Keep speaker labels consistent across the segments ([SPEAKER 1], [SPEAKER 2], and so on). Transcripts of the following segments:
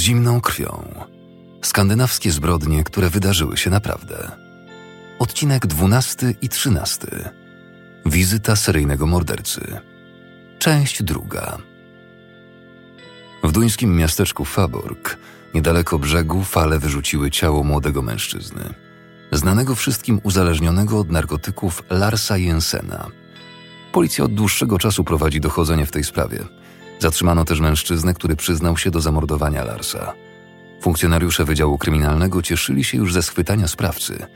[SPEAKER 1] zimną krwią. Skandynawskie zbrodnie, które wydarzyły się naprawdę. Odcinek 12 i 13. Wizyta seryjnego mordercy. Część druga. W duńskim miasteczku Faborg, niedaleko brzegu, fale wyrzuciły ciało młodego mężczyzny, znanego wszystkim uzależnionego od narkotyków Larsa Jensena. Policja od dłuższego czasu prowadzi dochodzenie w tej sprawie. Zatrzymano też mężczyznę, który przyznał się do zamordowania Larsa. Funkcjonariusze Wydziału Kryminalnego cieszyli się już ze schwytania sprawcy.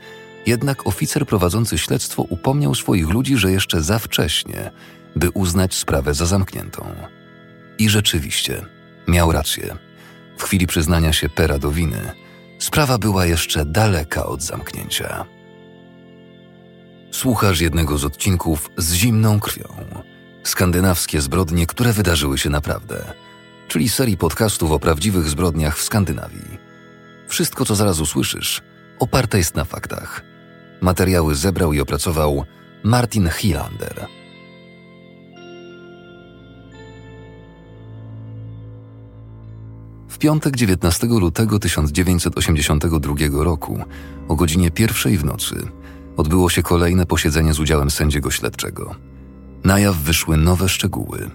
[SPEAKER 1] Jednak oficer prowadzący śledztwo upomniał swoich ludzi, że jeszcze za wcześnie, by uznać sprawę za zamkniętą. I rzeczywiście, miał rację. W chwili przyznania się Pera do winy, sprawa była jeszcze daleka od zamknięcia. Słuchasz jednego z odcinków z zimną krwią. Skandynawskie zbrodnie, które wydarzyły się naprawdę, czyli serii podcastów o prawdziwych zbrodniach w Skandynawii. Wszystko, co zaraz usłyszysz, oparte jest na faktach. Materiały zebrał i opracował Martin Hilander. W piątek 19 lutego 1982 roku o godzinie pierwszej w nocy odbyło się kolejne posiedzenie z udziałem sędziego śledczego. Na jaw wyszły nowe szczegóły.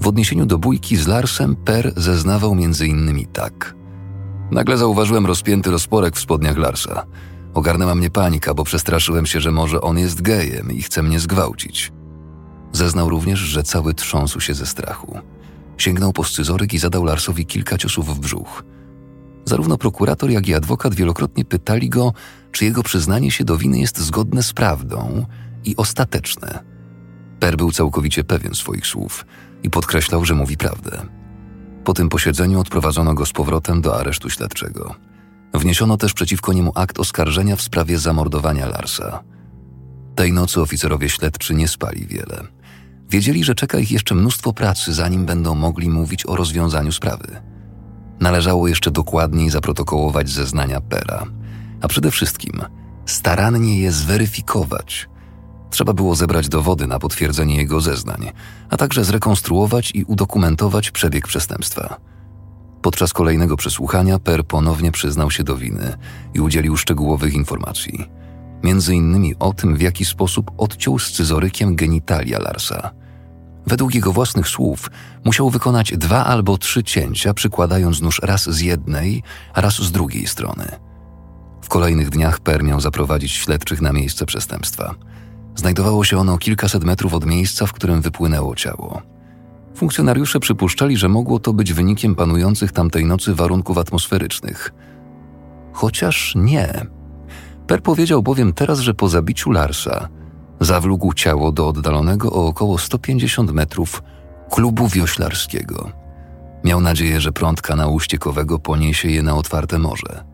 [SPEAKER 1] W odniesieniu do bójki z Larsem Per zeznawał m.in. tak. Nagle zauważyłem rozpięty rozporek w spodniach Larsa. Ogarnęła mnie panika, bo przestraszyłem się, że może on jest gejem i chce mnie zgwałcić. Zeznał również, że cały trząsł się ze strachu. Sięgnął po scyzoryk i zadał Larsowi kilka ciosów w brzuch. Zarówno prokurator, jak i adwokat wielokrotnie pytali go, czy jego przyznanie się do winy jest zgodne z prawdą i ostateczne. Per był całkowicie pewien swoich słów i podkreślał, że mówi prawdę. Po tym posiedzeniu odprowadzono go z powrotem do aresztu śledczego. Wniesiono też przeciwko niemu akt oskarżenia w sprawie zamordowania Larsa. Tej nocy oficerowie śledczy nie spali wiele – Wiedzieli, że czeka ich jeszcze mnóstwo pracy, zanim będą mogli mówić o rozwiązaniu sprawy. Należało jeszcze dokładniej zaprotokołować zeznania Pera, a przede wszystkim starannie je zweryfikować. Trzeba było zebrać dowody na potwierdzenie jego zeznań, a także zrekonstruować i udokumentować przebieg przestępstwa. Podczas kolejnego przesłuchania Per ponownie przyznał się do winy i udzielił szczegółowych informacji między innymi o tym, w jaki sposób odciął scyzorykiem genitalia Larsa. Według jego własnych słów musiał wykonać dwa albo trzy cięcia, przykładając nóż raz z jednej, a raz z drugiej strony. W kolejnych dniach Per miał zaprowadzić śledczych na miejsce przestępstwa. Znajdowało się ono kilkaset metrów od miejsca, w którym wypłynęło ciało. Funkcjonariusze przypuszczali, że mogło to być wynikiem panujących tamtej nocy warunków atmosferycznych. Chociaż nie. Per powiedział bowiem teraz, że po zabiciu Larsa zawlógł ciało do oddalonego o około 150 metrów klubu wioślarskiego. Miał nadzieję, że prąd kanału ściekowego poniesie je na otwarte morze.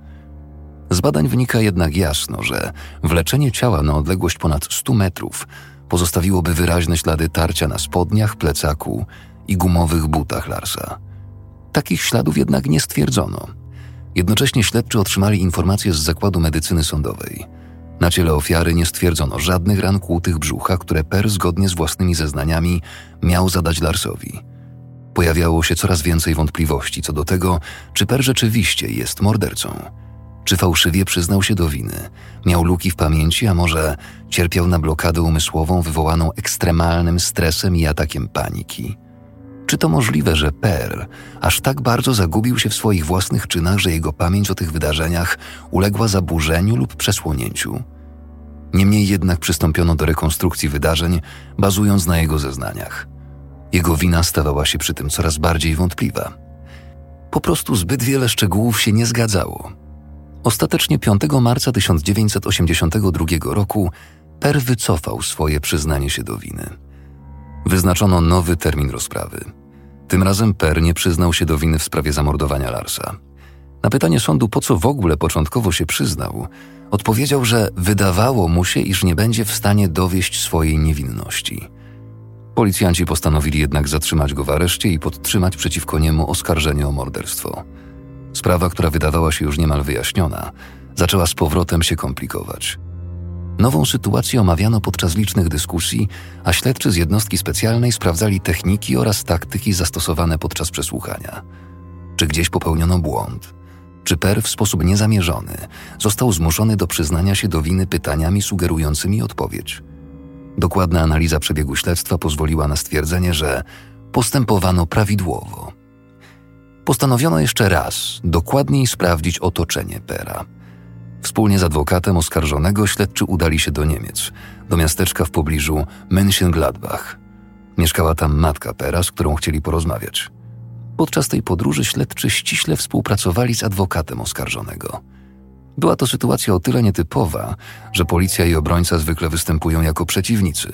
[SPEAKER 1] Z badań wynika jednak jasno, że wleczenie ciała na odległość ponad 100 metrów pozostawiłoby wyraźne ślady tarcia na spodniach, plecaku i gumowych butach Larsa. Takich śladów jednak nie stwierdzono – Jednocześnie śledczy otrzymali informacje z zakładu medycyny sądowej. Na ciele ofiary nie stwierdzono żadnych ran kłutych brzucha, które Per zgodnie z własnymi zeznaniami miał zadać Larsowi. Pojawiało się coraz więcej wątpliwości co do tego, czy Per rzeczywiście jest mordercą. Czy fałszywie przyznał się do winy, miał luki w pamięci, a może cierpiał na blokadę umysłową wywołaną ekstremalnym stresem i atakiem paniki. Czy to możliwe, że Per aż tak bardzo zagubił się w swoich własnych czynach, że jego pamięć o tych wydarzeniach uległa zaburzeniu lub przesłonięciu? Niemniej jednak przystąpiono do rekonstrukcji wydarzeń, bazując na jego zeznaniach. Jego wina stawała się przy tym coraz bardziej wątpliwa. Po prostu zbyt wiele szczegółów się nie zgadzało. Ostatecznie 5 marca 1982 roku Per wycofał swoje przyznanie się do winy. Wyznaczono nowy termin rozprawy tym razem Per nie przyznał się do winy w sprawie zamordowania Larsa. Na pytanie sądu, po co w ogóle początkowo się przyznał, odpowiedział, że wydawało mu się, iż nie będzie w stanie dowieść swojej niewinności. Policjanci postanowili jednak zatrzymać go w areszcie i podtrzymać przeciwko niemu oskarżenie o morderstwo. Sprawa, która wydawała się już niemal wyjaśniona, zaczęła z powrotem się komplikować. Nową sytuację omawiano podczas licznych dyskusji, a śledczy z jednostki specjalnej sprawdzali techniki oraz taktyki zastosowane podczas przesłuchania. Czy gdzieś popełniono błąd? Czy Per w sposób niezamierzony został zmuszony do przyznania się do winy pytaniami sugerującymi odpowiedź? Dokładna analiza przebiegu śledztwa pozwoliła na stwierdzenie, że postępowano prawidłowo. Postanowiono jeszcze raz dokładniej sprawdzić otoczenie Pera. Wspólnie z adwokatem oskarżonego śledczy udali się do Niemiec, do miasteczka w pobliżu Mönchengladbach. Mieszkała tam matka Pera, z którą chcieli porozmawiać. Podczas tej podróży śledczy ściśle współpracowali z adwokatem oskarżonego. Była to sytuacja o tyle nietypowa, że policja i obrońca zwykle występują jako przeciwnicy.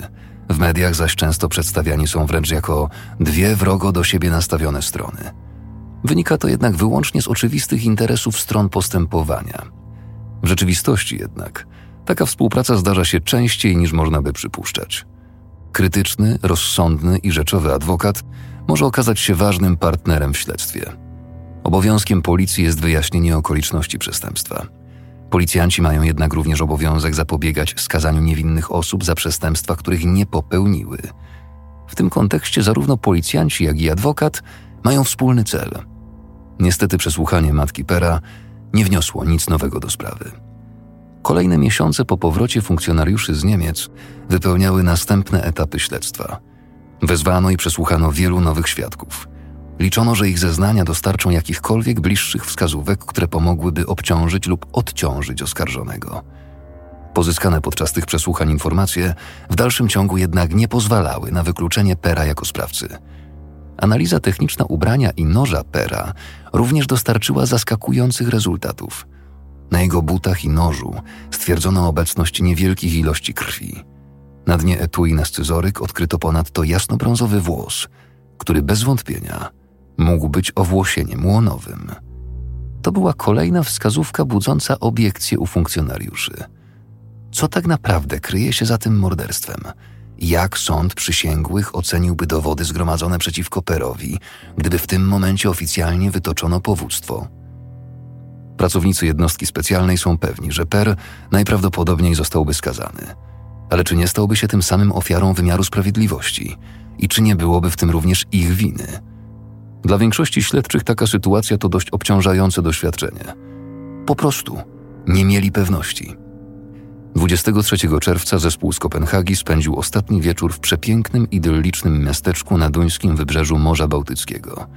[SPEAKER 1] W mediach zaś często przedstawiani są wręcz jako dwie wrogo do siebie nastawione strony. Wynika to jednak wyłącznie z oczywistych interesów stron postępowania. W rzeczywistości jednak taka współpraca zdarza się częściej niż można by przypuszczać. Krytyczny, rozsądny i rzeczowy adwokat może okazać się ważnym partnerem w śledztwie. Obowiązkiem policji jest wyjaśnienie okoliczności przestępstwa. Policjanci mają jednak również obowiązek zapobiegać skazaniu niewinnych osób za przestępstwa, których nie popełniły. W tym kontekście zarówno policjanci, jak i adwokat mają wspólny cel. Niestety przesłuchanie matki Pera nie wniosło nic nowego do sprawy. Kolejne miesiące po powrocie funkcjonariuszy z Niemiec wypełniały następne etapy śledztwa. Wezwano i przesłuchano wielu nowych świadków. Liczono, że ich zeznania dostarczą jakichkolwiek bliższych wskazówek, które pomogłyby obciążyć lub odciążyć oskarżonego. Pozyskane podczas tych przesłuchań informacje w dalszym ciągu jednak nie pozwalały na wykluczenie Pera jako sprawcy. Analiza techniczna ubrania i noża Pera również dostarczyła zaskakujących rezultatów. Na jego butach i nożu stwierdzono obecność niewielkich ilości krwi. Na dnie etui na scyzoryk odkryto ponadto jasnobrązowy włos, który bez wątpienia mógł być owłosieniem łonowym. To była kolejna wskazówka budząca obiekcje u funkcjonariuszy. Co tak naprawdę kryje się za tym morderstwem? Jak sąd przysięgłych oceniłby dowody zgromadzone przeciwko Perowi, gdyby w tym momencie oficjalnie wytoczono powództwo? Pracownicy jednostki specjalnej są pewni, że Per najprawdopodobniej zostałby skazany. Ale czy nie stałby się tym samym ofiarą wymiaru sprawiedliwości? I czy nie byłoby w tym również ich winy? Dla większości śledczych taka sytuacja to dość obciążające doświadczenie. Po prostu nie mieli pewności. 23 czerwca zespół z Kopenhagi spędził ostatni wieczór w przepięknym, idyllicznym miasteczku na duńskim wybrzeżu Morza Bałtyckiego.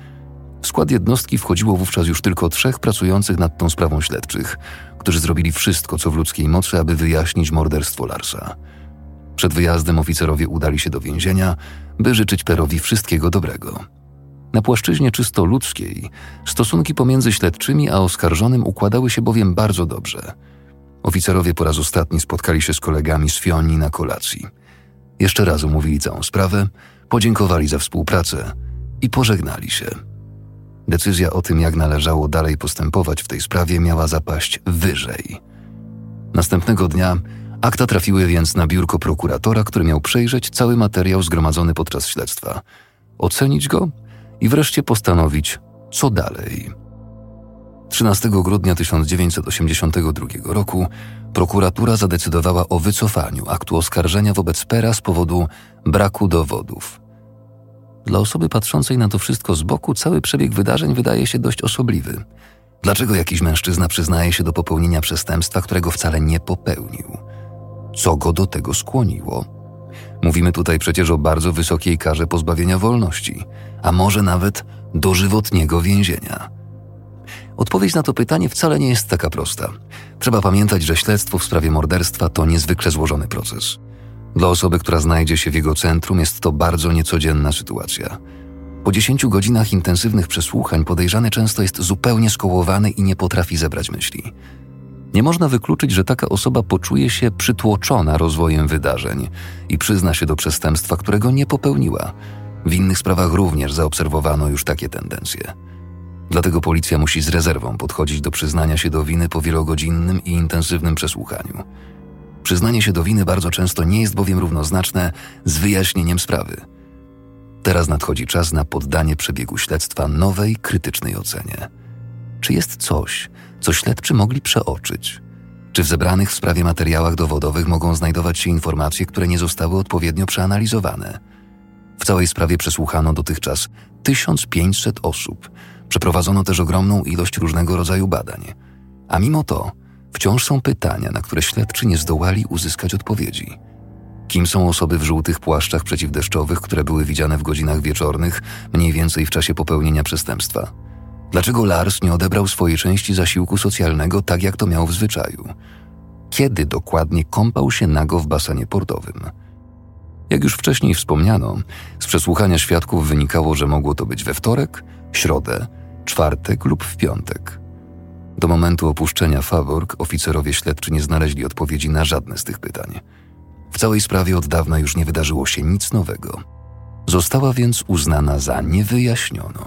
[SPEAKER 1] W skład jednostki wchodziło wówczas już tylko trzech pracujących nad tą sprawą śledczych, którzy zrobili wszystko, co w ludzkiej mocy, aby wyjaśnić morderstwo Larsa. Przed wyjazdem oficerowie udali się do więzienia, by życzyć Perowi wszystkiego dobrego. Na płaszczyźnie czysto ludzkiej stosunki pomiędzy śledczymi a oskarżonym układały się bowiem bardzo dobrze. Oficerowie po raz ostatni spotkali się z kolegami z Fioni na kolacji. Jeszcze raz omówili całą sprawę, podziękowali za współpracę i pożegnali się. Decyzja o tym, jak należało dalej postępować w tej sprawie, miała zapaść wyżej. Następnego dnia akta trafiły więc na biurko prokuratora, który miał przejrzeć cały materiał zgromadzony podczas śledztwa, ocenić go i wreszcie postanowić, co dalej. 13 grudnia 1982 roku prokuratura zadecydowała o wycofaniu aktu oskarżenia wobec Pera z powodu braku dowodów. Dla osoby patrzącej na to wszystko z boku, cały przebieg wydarzeń wydaje się dość osobliwy. Dlaczego jakiś mężczyzna przyznaje się do popełnienia przestępstwa, którego wcale nie popełnił? Co go do tego skłoniło? Mówimy tutaj przecież o bardzo wysokiej karze pozbawienia wolności, a może nawet dożywotniego więzienia. Odpowiedź na to pytanie wcale nie jest taka prosta. Trzeba pamiętać, że śledztwo w sprawie morderstwa to niezwykle złożony proces. Dla osoby, która znajdzie się w jego centrum, jest to bardzo niecodzienna sytuacja. Po dziesięciu godzinach intensywnych przesłuchań podejrzany często jest zupełnie skołowany i nie potrafi zebrać myśli. Nie można wykluczyć, że taka osoba poczuje się przytłoczona rozwojem wydarzeń i przyzna się do przestępstwa, którego nie popełniła. W innych sprawach również zaobserwowano już takie tendencje. Dlatego policja musi z rezerwą podchodzić do przyznania się do winy po wielogodzinnym i intensywnym przesłuchaniu. Przyznanie się do winy bardzo często nie jest bowiem równoznaczne z wyjaśnieniem sprawy. Teraz nadchodzi czas na poddanie przebiegu śledztwa nowej, krytycznej ocenie. Czy jest coś, co śledczy mogli przeoczyć? Czy w zebranych w sprawie materiałach dowodowych mogą znajdować się informacje, które nie zostały odpowiednio przeanalizowane? W całej sprawie przesłuchano dotychczas 1500 osób, Przeprowadzono też ogromną ilość różnego rodzaju badań. A mimo to wciąż są pytania, na które śledczy nie zdołali uzyskać odpowiedzi. Kim są osoby w żółtych płaszczach przeciwdeszczowych, które były widziane w godzinach wieczornych, mniej więcej w czasie popełnienia przestępstwa? Dlaczego Lars nie odebrał swojej części zasiłku socjalnego tak, jak to miał w zwyczaju? Kiedy dokładnie kąpał się nago w basenie portowym? Jak już wcześniej wspomniano, z przesłuchania świadków wynikało, że mogło to być we wtorek, środę, czwartek lub w piątek. Do momentu opuszczenia Fawork oficerowie śledczy nie znaleźli odpowiedzi na żadne z tych pytań. W całej sprawie od dawna już nie wydarzyło się nic nowego. Została więc uznana za niewyjaśnioną.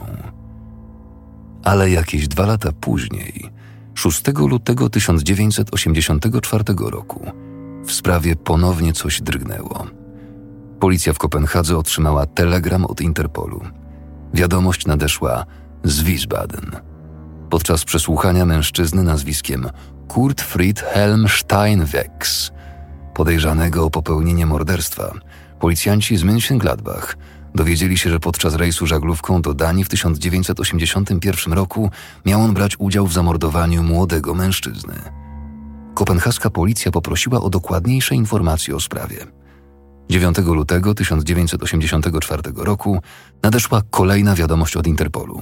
[SPEAKER 1] Ale jakieś dwa lata później, 6 lutego 1984 roku, w sprawie ponownie coś drgnęło. Policja w Kopenhadze otrzymała telegram od Interpolu. Wiadomość nadeszła z Wiesbaden. Podczas przesłuchania mężczyzny nazwiskiem Kurt Friedhelm Steinwex, podejrzanego o popełnienie morderstwa, policjanci z München-Gladbach dowiedzieli się, że podczas rejsu żaglówką do Danii w 1981 roku miał on brać udział w zamordowaniu młodego mężczyzny. Kopenhaska policja poprosiła o dokładniejsze informacje o sprawie. 9 lutego 1984 roku nadeszła kolejna wiadomość od Interpolu.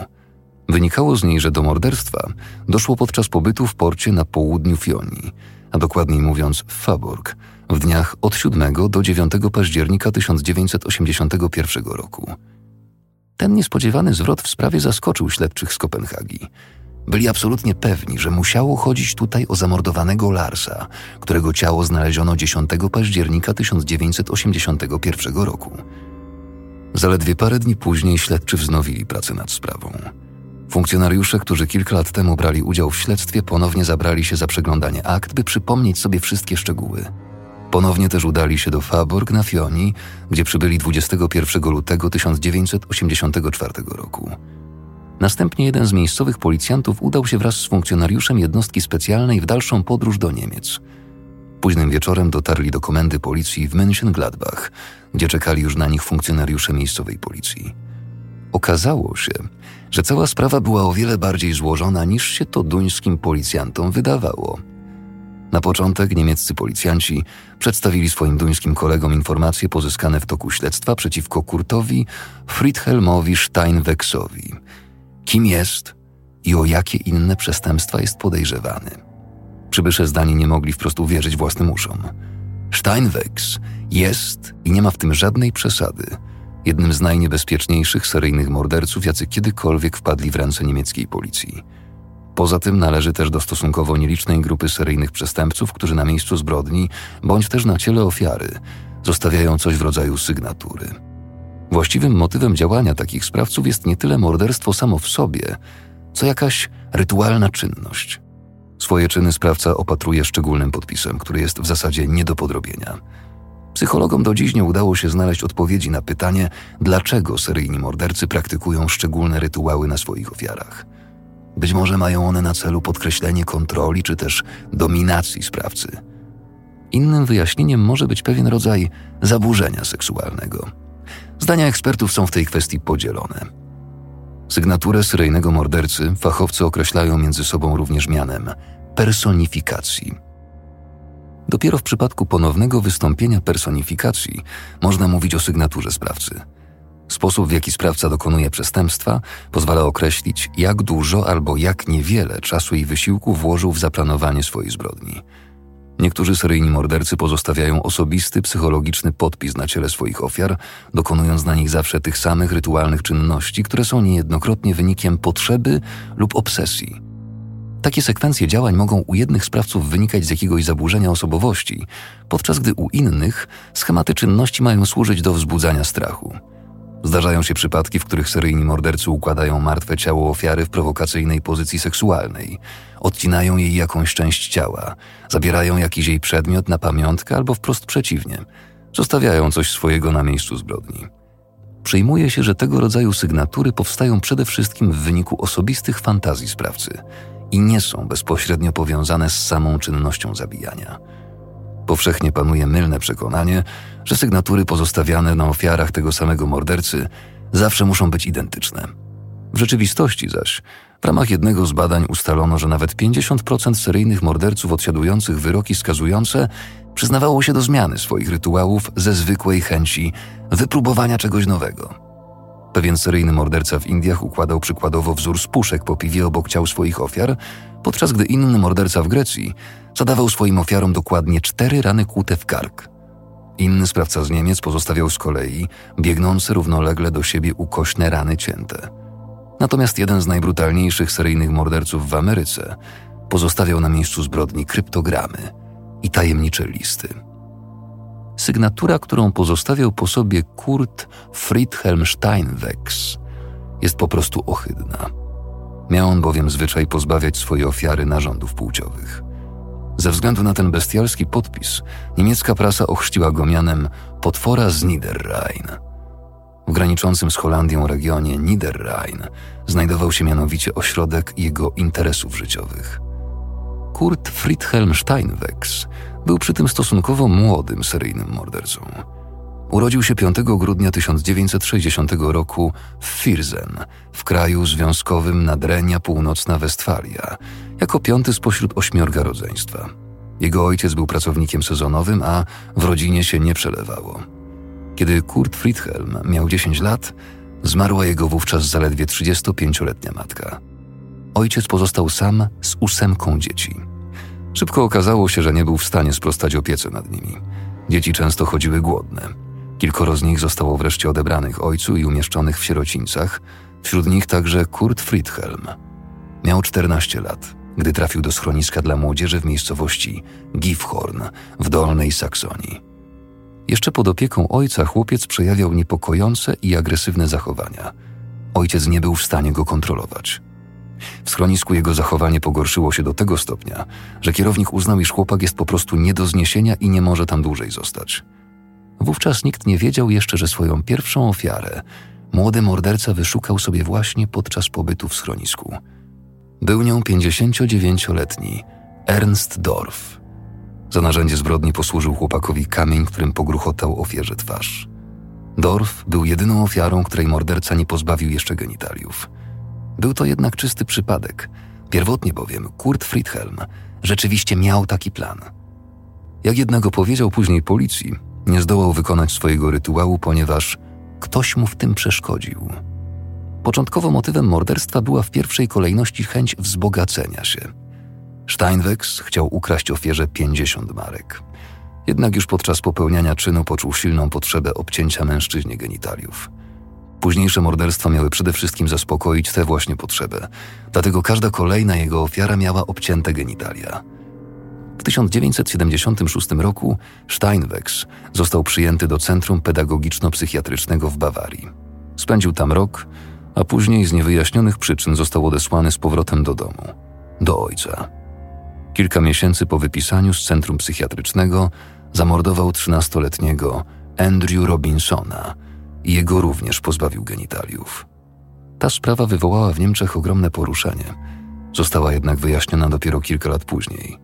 [SPEAKER 1] Wynikało z niej, że do morderstwa doszło podczas pobytu w porcie na południu Fionii, a dokładniej mówiąc w Faborg, w dniach od 7 do 9 października 1981 roku. Ten niespodziewany zwrot w sprawie zaskoczył śledczych z Kopenhagi. Byli absolutnie pewni, że musiało chodzić tutaj o zamordowanego Larsa, którego ciało znaleziono 10 października 1981 roku. Zaledwie parę dni później śledczy wznowili pracę nad sprawą. Funkcjonariusze, którzy kilka lat temu brali udział w śledztwie, ponownie zabrali się za przeglądanie akt, by przypomnieć sobie wszystkie szczegóły. Ponownie też udali się do Faborg na Fioni, gdzie przybyli 21 lutego 1984 roku. Następnie jeden z miejscowych policjantów udał się wraz z funkcjonariuszem jednostki specjalnej w dalszą podróż do Niemiec. Późnym wieczorem dotarli do komendy policji w München-Gladbach, gdzie czekali już na nich funkcjonariusze miejscowej policji. Okazało się, że cała sprawa była o wiele bardziej złożona niż się to duńskim policjantom wydawało. Na początek niemieccy policjanci przedstawili swoim duńskim kolegom informacje pozyskane w toku śledztwa przeciwko Kurtowi Friedhelmowi Steinwexowi. Kim jest i o jakie inne przestępstwa jest podejrzewany. Przybysze zdani nie mogli wprost uwierzyć własnym uszom. Steinwex jest i nie ma w tym żadnej przesady – jednym z najniebezpieczniejszych seryjnych morderców, jacy kiedykolwiek wpadli w ręce niemieckiej policji. Poza tym należy też do stosunkowo nielicznej grupy seryjnych przestępców, którzy na miejscu zbrodni, bądź też na ciele ofiary, zostawiają coś w rodzaju sygnatury. Właściwym motywem działania takich sprawców jest nie tyle morderstwo samo w sobie, co jakaś rytualna czynność. Swoje czyny sprawca opatruje szczególnym podpisem, który jest w zasadzie nie do podrobienia – Psychologom do dziś nie udało się znaleźć odpowiedzi na pytanie, dlaczego seryjni mordercy praktykują szczególne rytuały na swoich ofiarach. Być może mają one na celu podkreślenie kontroli czy też dominacji sprawcy. Innym wyjaśnieniem może być pewien rodzaj zaburzenia seksualnego. Zdania ekspertów są w tej kwestii podzielone. Sygnaturę seryjnego mordercy fachowcy określają między sobą również mianem personifikacji – Dopiero w przypadku ponownego wystąpienia personifikacji można mówić o sygnaturze sprawcy. Sposób, w jaki sprawca dokonuje przestępstwa, pozwala określić, jak dużo albo jak niewiele czasu i wysiłku włożył w zaplanowanie swojej zbrodni. Niektórzy seryjni mordercy pozostawiają osobisty, psychologiczny podpis na ciele swoich ofiar, dokonując na nich zawsze tych samych rytualnych czynności, które są niejednokrotnie wynikiem potrzeby lub obsesji. Takie sekwencje działań mogą u jednych sprawców wynikać z jakiegoś zaburzenia osobowości, podczas gdy u innych schematy czynności mają służyć do wzbudzania strachu. Zdarzają się przypadki, w których seryjni mordercy układają martwe ciało ofiary w prowokacyjnej pozycji seksualnej, odcinają jej jakąś część ciała, zabierają jakiś jej przedmiot na pamiątkę albo wprost przeciwnie, zostawiają coś swojego na miejscu zbrodni. Przyjmuje się, że tego rodzaju sygnatury powstają przede wszystkim w wyniku osobistych fantazji sprawcy – i nie są bezpośrednio powiązane z samą czynnością zabijania. Powszechnie panuje mylne przekonanie, że sygnatury pozostawiane na ofiarach tego samego mordercy zawsze muszą być identyczne. W rzeczywistości zaś, w ramach jednego z badań ustalono, że nawet 50% seryjnych morderców odsiadujących wyroki skazujące przyznawało się do zmiany swoich rytuałów ze zwykłej chęci wypróbowania czegoś nowego. Pewien seryjny morderca w Indiach układał przykładowo wzór z puszek po piwie obok ciał swoich ofiar, podczas gdy inny morderca w Grecji zadawał swoim ofiarom dokładnie cztery rany kłute w kark. Inny sprawca z Niemiec pozostawiał z kolei biegnące równolegle do siebie ukośne rany cięte. Natomiast jeden z najbrutalniejszych seryjnych morderców w Ameryce pozostawiał na miejscu zbrodni kryptogramy i tajemnicze listy. Sygnatura, którą pozostawiał po sobie Kurt Friedhelm Steinwex, jest po prostu ohydna. Miał on bowiem zwyczaj pozbawiać swoje ofiary narządów płciowych. Ze względu na ten bestialski podpis, niemiecka prasa ochrzciła go mianem potwora z Niederrhein. W graniczącym z Holandią regionie Niederrhein znajdował się mianowicie ośrodek jego interesów życiowych. Kurt Friedhelm Steinwex był przy tym stosunkowo młodym seryjnym mordercą. Urodził się 5 grudnia 1960 roku w Firzen, w kraju związkowym Nadrenia Północna Westfalia, jako piąty spośród ośmiorga rodzeństwa. Jego ojciec był pracownikiem sezonowym, a w rodzinie się nie przelewało. Kiedy Kurt Friedhelm miał 10 lat, zmarła jego wówczas zaledwie 35-letnia matka. Ojciec pozostał sam z ósemką dzieci. Szybko okazało się, że nie był w stanie sprostać opiece nad nimi. Dzieci często chodziły głodne. Kilkoro z nich zostało wreszcie odebranych ojcu i umieszczonych w sierocińcach, wśród nich także Kurt Friedhelm. Miał 14 lat, gdy trafił do schroniska dla młodzieży w miejscowości Gifhorn w Dolnej Saksonii. Jeszcze pod opieką ojca chłopiec przejawiał niepokojące i agresywne zachowania. Ojciec nie był w stanie go kontrolować. W schronisku jego zachowanie pogorszyło się do tego stopnia, że kierownik uznał, iż chłopak jest po prostu nie do zniesienia i nie może tam dłużej zostać. Wówczas nikt nie wiedział jeszcze, że swoją pierwszą ofiarę młody morderca wyszukał sobie właśnie podczas pobytu w schronisku. Był nią 59-letni Ernst Dorf. Za narzędzie zbrodni posłużył chłopakowi kamień, którym pogruchotał ofierze twarz. Dorf był jedyną ofiarą, której morderca nie pozbawił jeszcze genitaliów. Był to jednak czysty przypadek. Pierwotnie bowiem Kurt Friedhelm rzeczywiście miał taki plan. Jak jednego powiedział później policji, nie zdołał wykonać swojego rytuału, ponieważ ktoś mu w tym przeszkodził. Początkowo motywem morderstwa była w pierwszej kolejności chęć wzbogacenia się. Steinwex chciał ukraść ofierze 50 marek. Jednak już podczas popełniania czynu poczuł silną potrzebę obcięcia mężczyźnie genitaliów. Późniejsze morderstwa miały przede wszystkim zaspokoić tę właśnie potrzebę, dlatego każda kolejna jego ofiara miała obcięte genitalia. W 1976 roku Steinwex został przyjęty do Centrum Pedagogiczno-Psychiatrycznego w Bawarii. Spędził tam rok, a później z niewyjaśnionych przyczyn został odesłany z powrotem do domu, do ojca. Kilka miesięcy po wypisaniu z centrum psychiatrycznego zamordował 13-letniego Andrew Robinsona jego również pozbawił genitaliów. Ta sprawa wywołała w Niemczech ogromne poruszenie. Została jednak wyjaśniona dopiero kilka lat później.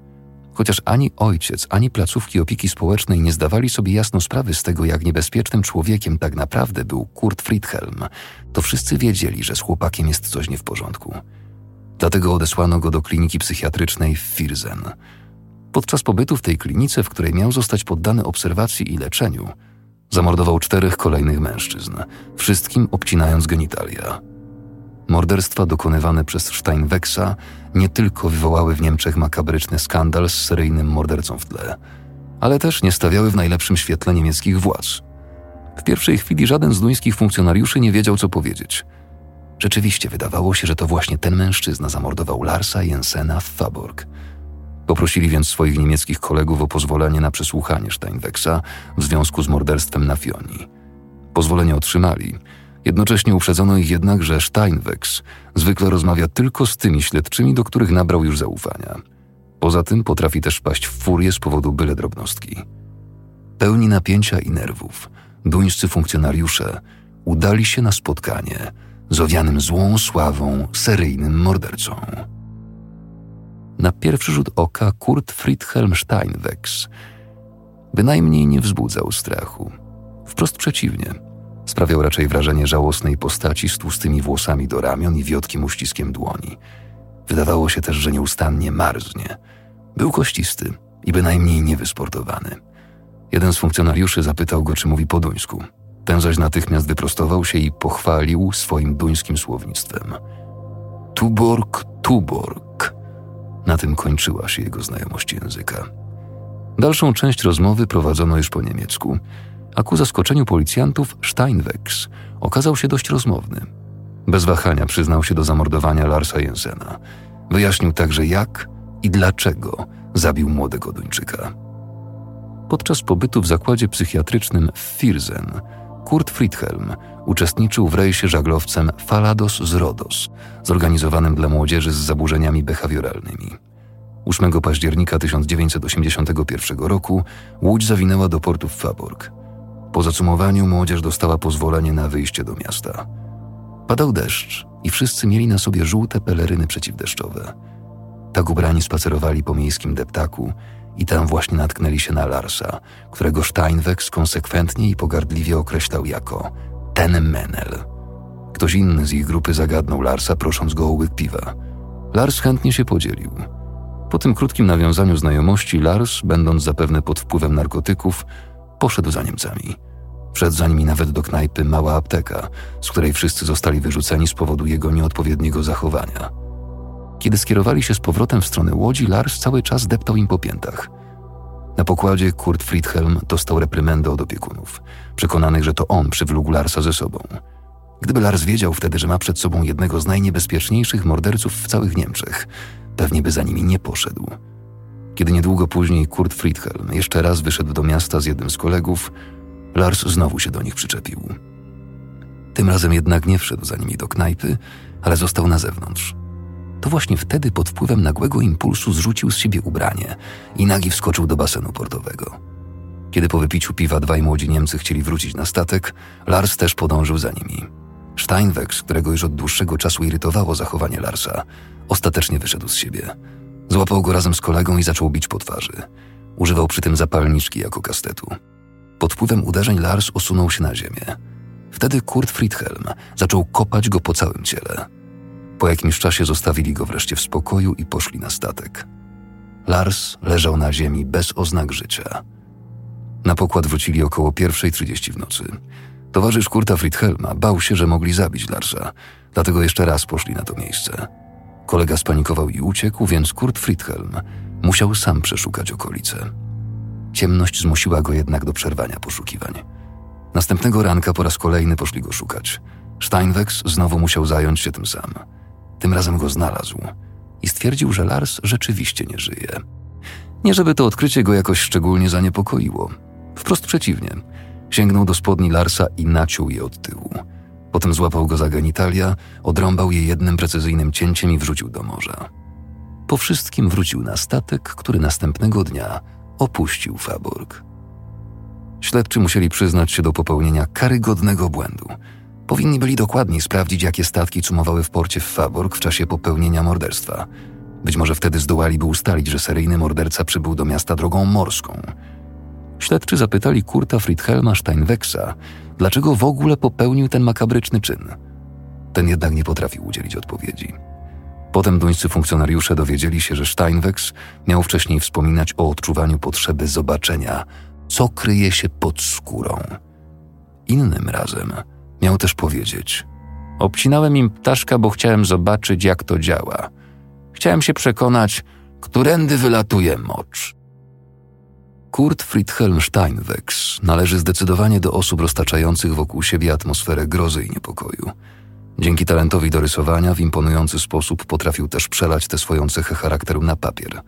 [SPEAKER 1] Chociaż ani ojciec, ani placówki opieki społecznej nie zdawali sobie jasno sprawy z tego, jak niebezpiecznym człowiekiem tak naprawdę był Kurt Friedhelm, to wszyscy wiedzieli, że z chłopakiem jest coś nie w porządku. Dlatego odesłano go do kliniki psychiatrycznej w Firzen. Podczas pobytu w tej klinice, w której miał zostać poddany obserwacji i leczeniu, zamordował czterech kolejnych mężczyzn, wszystkim obcinając genitalia. Morderstwa dokonywane przez Steinwexa nie tylko wywołały w Niemczech makabryczny skandal z seryjnym mordercą w tle, ale też nie stawiały w najlepszym świetle niemieckich władz. W pierwszej chwili żaden z duńskich funkcjonariuszy nie wiedział, co powiedzieć. Rzeczywiście wydawało się, że to właśnie ten mężczyzna zamordował Larsa Jensena w Faborg. Poprosili więc swoich niemieckich kolegów o pozwolenie na przesłuchanie Steinwexa w związku z morderstwem na Fioni. Pozwolenie otrzymali – Jednocześnie uprzedzono ich jednak, że Steinwex zwykle rozmawia tylko z tymi śledczymi, do których nabrał już zaufania. Poza tym potrafi też paść w furię z powodu byle drobnostki. Pełni napięcia i nerwów, duńscy funkcjonariusze udali się na spotkanie z owianym złą sławą seryjnym mordercą. Na pierwszy rzut oka Kurt Friedhelm Steinwex bynajmniej nie wzbudzał strachu. Wprost przeciwnie – Sprawiał raczej wrażenie żałosnej postaci z tłustymi włosami do ramion i wiotkim uściskiem dłoni. Wydawało się też, że nieustannie marznie. Był kościsty i bynajmniej niewysportowany. Jeden z funkcjonariuszy zapytał go, czy mówi po duńsku. Ten zaś natychmiast wyprostował się i pochwalił swoim duńskim słownictwem. Tuborg, Tuborg. Na tym kończyła się jego znajomość języka. Dalszą część rozmowy prowadzono już po niemiecku, a ku zaskoczeniu policjantów Steinwegs okazał się dość rozmowny. Bez wahania przyznał się do zamordowania Larsa Jensena. Wyjaśnił także jak i dlaczego zabił młodego Duńczyka. Podczas pobytu w zakładzie psychiatrycznym w Firzen Kurt Friedhelm uczestniczył w rejsie żaglowcem Falados z Rodos, zorganizowanym dla młodzieży z zaburzeniami behawioralnymi. 8 października 1981 roku łódź zawinęła do portu w Faborg. Po zacumowaniu młodzież dostała pozwolenie na wyjście do miasta. Padał deszcz i wszyscy mieli na sobie żółte peleryny przeciwdeszczowe. Tak ubrani spacerowali po miejskim deptaku i tam właśnie natknęli się na Larsa, którego Steinwegs konsekwentnie i pogardliwie określał jako ten Menel. Ktoś inny z ich grupy zagadnął Larsa, prosząc go o łyk piwa. Lars chętnie się podzielił. Po tym krótkim nawiązaniu znajomości, Lars, będąc zapewne pod wpływem narkotyków, poszedł za Niemcami. Wszedł za nimi nawet do knajpy mała apteka, z której wszyscy zostali wyrzuceni z powodu jego nieodpowiedniego zachowania. Kiedy skierowali się z powrotem w stronę łodzi, Lars cały czas deptał im po piętach. Na pokładzie Kurt Friedhelm dostał reprymendę od opiekunów, przekonanych, że to on przywlókł Larsa ze sobą. Gdyby Lars wiedział wtedy, że ma przed sobą jednego z najniebezpieczniejszych morderców w całych Niemczech, pewnie by za nimi nie poszedł. Kiedy niedługo później Kurt Friedhelm jeszcze raz wyszedł do miasta z jednym z kolegów, Lars znowu się do nich przyczepił. Tym razem jednak nie wszedł za nimi do knajpy, ale został na zewnątrz. To właśnie wtedy pod wpływem nagłego impulsu zrzucił z siebie ubranie i nagi wskoczył do basenu portowego. Kiedy po wypiciu piwa dwaj młodzi Niemcy chcieli wrócić na statek, Lars też podążył za nimi. Steinwegs, którego już od dłuższego czasu irytowało zachowanie Larsa, ostatecznie wyszedł z siebie. Złapał go razem z kolegą i zaczął bić po twarzy. Używał przy tym zapalniczki jako kastetu. Pod wpływem uderzeń Lars osunął się na ziemię. Wtedy Kurt Friedhelm zaczął kopać go po całym ciele. Po jakimś czasie zostawili go wreszcie w spokoju i poszli na statek. Lars leżał na ziemi bez oznak życia. Na pokład wrócili około 1.30 w nocy. Towarzysz Kurta Friedhelma bał się, że mogli zabić Larsa, dlatego jeszcze raz poszli na to miejsce. Kolega spanikował i uciekł, więc Kurt Friedhelm musiał sam przeszukać okolice. Ciemność zmusiła go jednak do przerwania poszukiwań. Następnego ranka po raz kolejny poszli go szukać. Steinwegs znowu musiał zająć się tym sam. Tym razem go znalazł i stwierdził, że Lars rzeczywiście nie żyje. Nie żeby to odkrycie go jakoś szczególnie zaniepokoiło. Wprost przeciwnie. Sięgnął do spodni Larsa i naciął je od tyłu. Potem złapał go za genitalia, odrąbał je jednym precyzyjnym cięciem i wrzucił do morza. Po wszystkim wrócił na statek, który następnego dnia opuścił Faborg. Śledczy musieli przyznać się do popełnienia karygodnego błędu. Powinni byli dokładniej sprawdzić, jakie statki cumowały w porcie w Faborg w czasie popełnienia morderstwa. Być może wtedy zdołaliby ustalić, że seryjny morderca przybył do miasta drogą morską. Śledczy zapytali Kurta Friedhelma Steinwexa, dlaczego w ogóle popełnił ten makabryczny czyn. Ten jednak nie potrafił udzielić odpowiedzi. Potem duńscy funkcjonariusze dowiedzieli się, że Steinwex miał wcześniej wspominać o odczuwaniu potrzeby zobaczenia, co kryje się pod skórą. Innym razem miał też powiedzieć: Obcinałem im ptaszka, bo chciałem zobaczyć, jak to działa. Chciałem się przekonać, którędy wylatuje mocz. Kurt Friedhelm Steinwex należy zdecydowanie do osób roztaczających wokół siebie atmosferę grozy i niepokoju. Dzięki talentowi do rysowania w imponujący sposób potrafił też przelać tę swoją cechę charakteru na papier.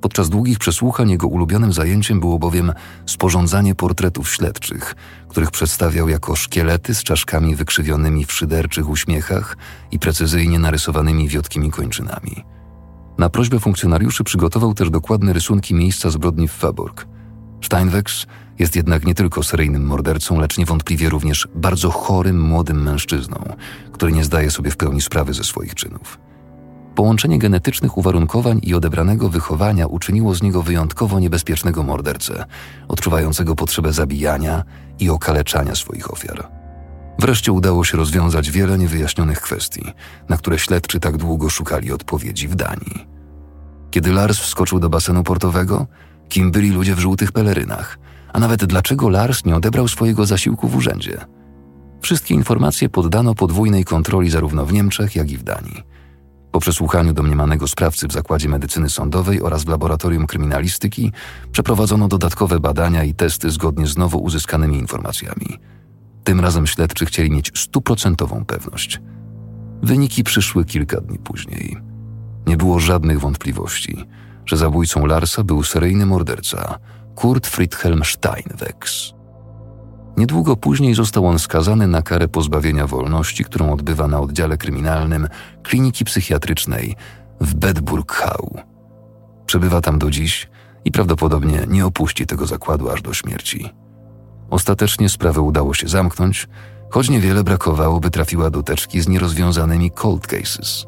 [SPEAKER 1] Podczas długich przesłuchań jego ulubionym zajęciem było bowiem sporządzanie portretów śledczych, których przedstawiał jako szkielety z czaszkami wykrzywionymi w szyderczych uśmiechach i precyzyjnie narysowanymi wiotkimi kończynami. Na prośbę funkcjonariuszy przygotował też dokładne rysunki miejsca zbrodni w Faborg. Steinwegs jest jednak nie tylko seryjnym mordercą, lecz niewątpliwie również bardzo chorym młodym mężczyzną, który nie zdaje sobie w pełni sprawy ze swoich czynów. Połączenie genetycznych uwarunkowań i odebranego wychowania uczyniło z niego wyjątkowo niebezpiecznego mordercę, odczuwającego potrzebę zabijania i okaleczania swoich ofiar. Wreszcie udało się rozwiązać wiele niewyjaśnionych kwestii, na które śledczy tak długo szukali odpowiedzi w Danii. Kiedy Lars wskoczył do basenu portowego, kim byli ludzie w żółtych pelerynach, a nawet dlaczego Lars nie odebrał swojego zasiłku w urzędzie. Wszystkie informacje poddano podwójnej kontroli zarówno w Niemczech, jak i w Danii. Po przesłuchaniu domniemanego sprawcy w Zakładzie Medycyny Sądowej oraz w Laboratorium Kryminalistyki przeprowadzono dodatkowe badania i testy zgodnie z nowo uzyskanymi informacjami. Tym razem śledczy chcieli mieć stuprocentową pewność. Wyniki przyszły kilka dni później. Nie było żadnych wątpliwości, że zabójcą Larsa był seryjny morderca Kurt Friedhelm Steinwegs. Niedługo później został on skazany na karę pozbawienia wolności, którą odbywa na oddziale kryminalnym kliniki psychiatrycznej w Bedburghau. Przebywa tam do dziś i prawdopodobnie nie opuści tego zakładu aż do śmierci. Ostatecznie sprawę udało się zamknąć, choć niewiele brakowało, by trafiła do teczki z nierozwiązanymi cold cases.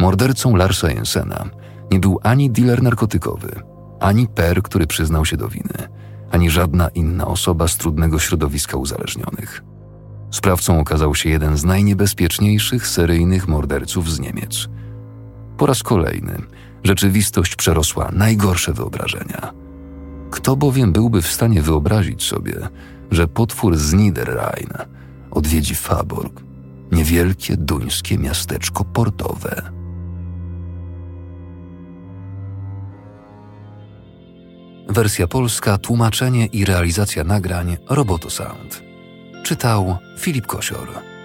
[SPEAKER 1] Mordercą Larsa Jensena nie był ani dealer narkotykowy, ani per, który przyznał się do winy, ani żadna inna osoba z trudnego środowiska uzależnionych. Sprawcą okazał się jeden z najniebezpieczniejszych seryjnych morderców z Niemiec. Po raz kolejny rzeczywistość przerosła najgorsze wyobrażenia. Kto bowiem byłby w stanie wyobrazić sobie, że potwór z Niederrhein odwiedzi Faborg, niewielkie duńskie miasteczko portowe. Wersja polska, tłumaczenie i realizacja nagrań Roboto Sound. Czytał Filip Kosior.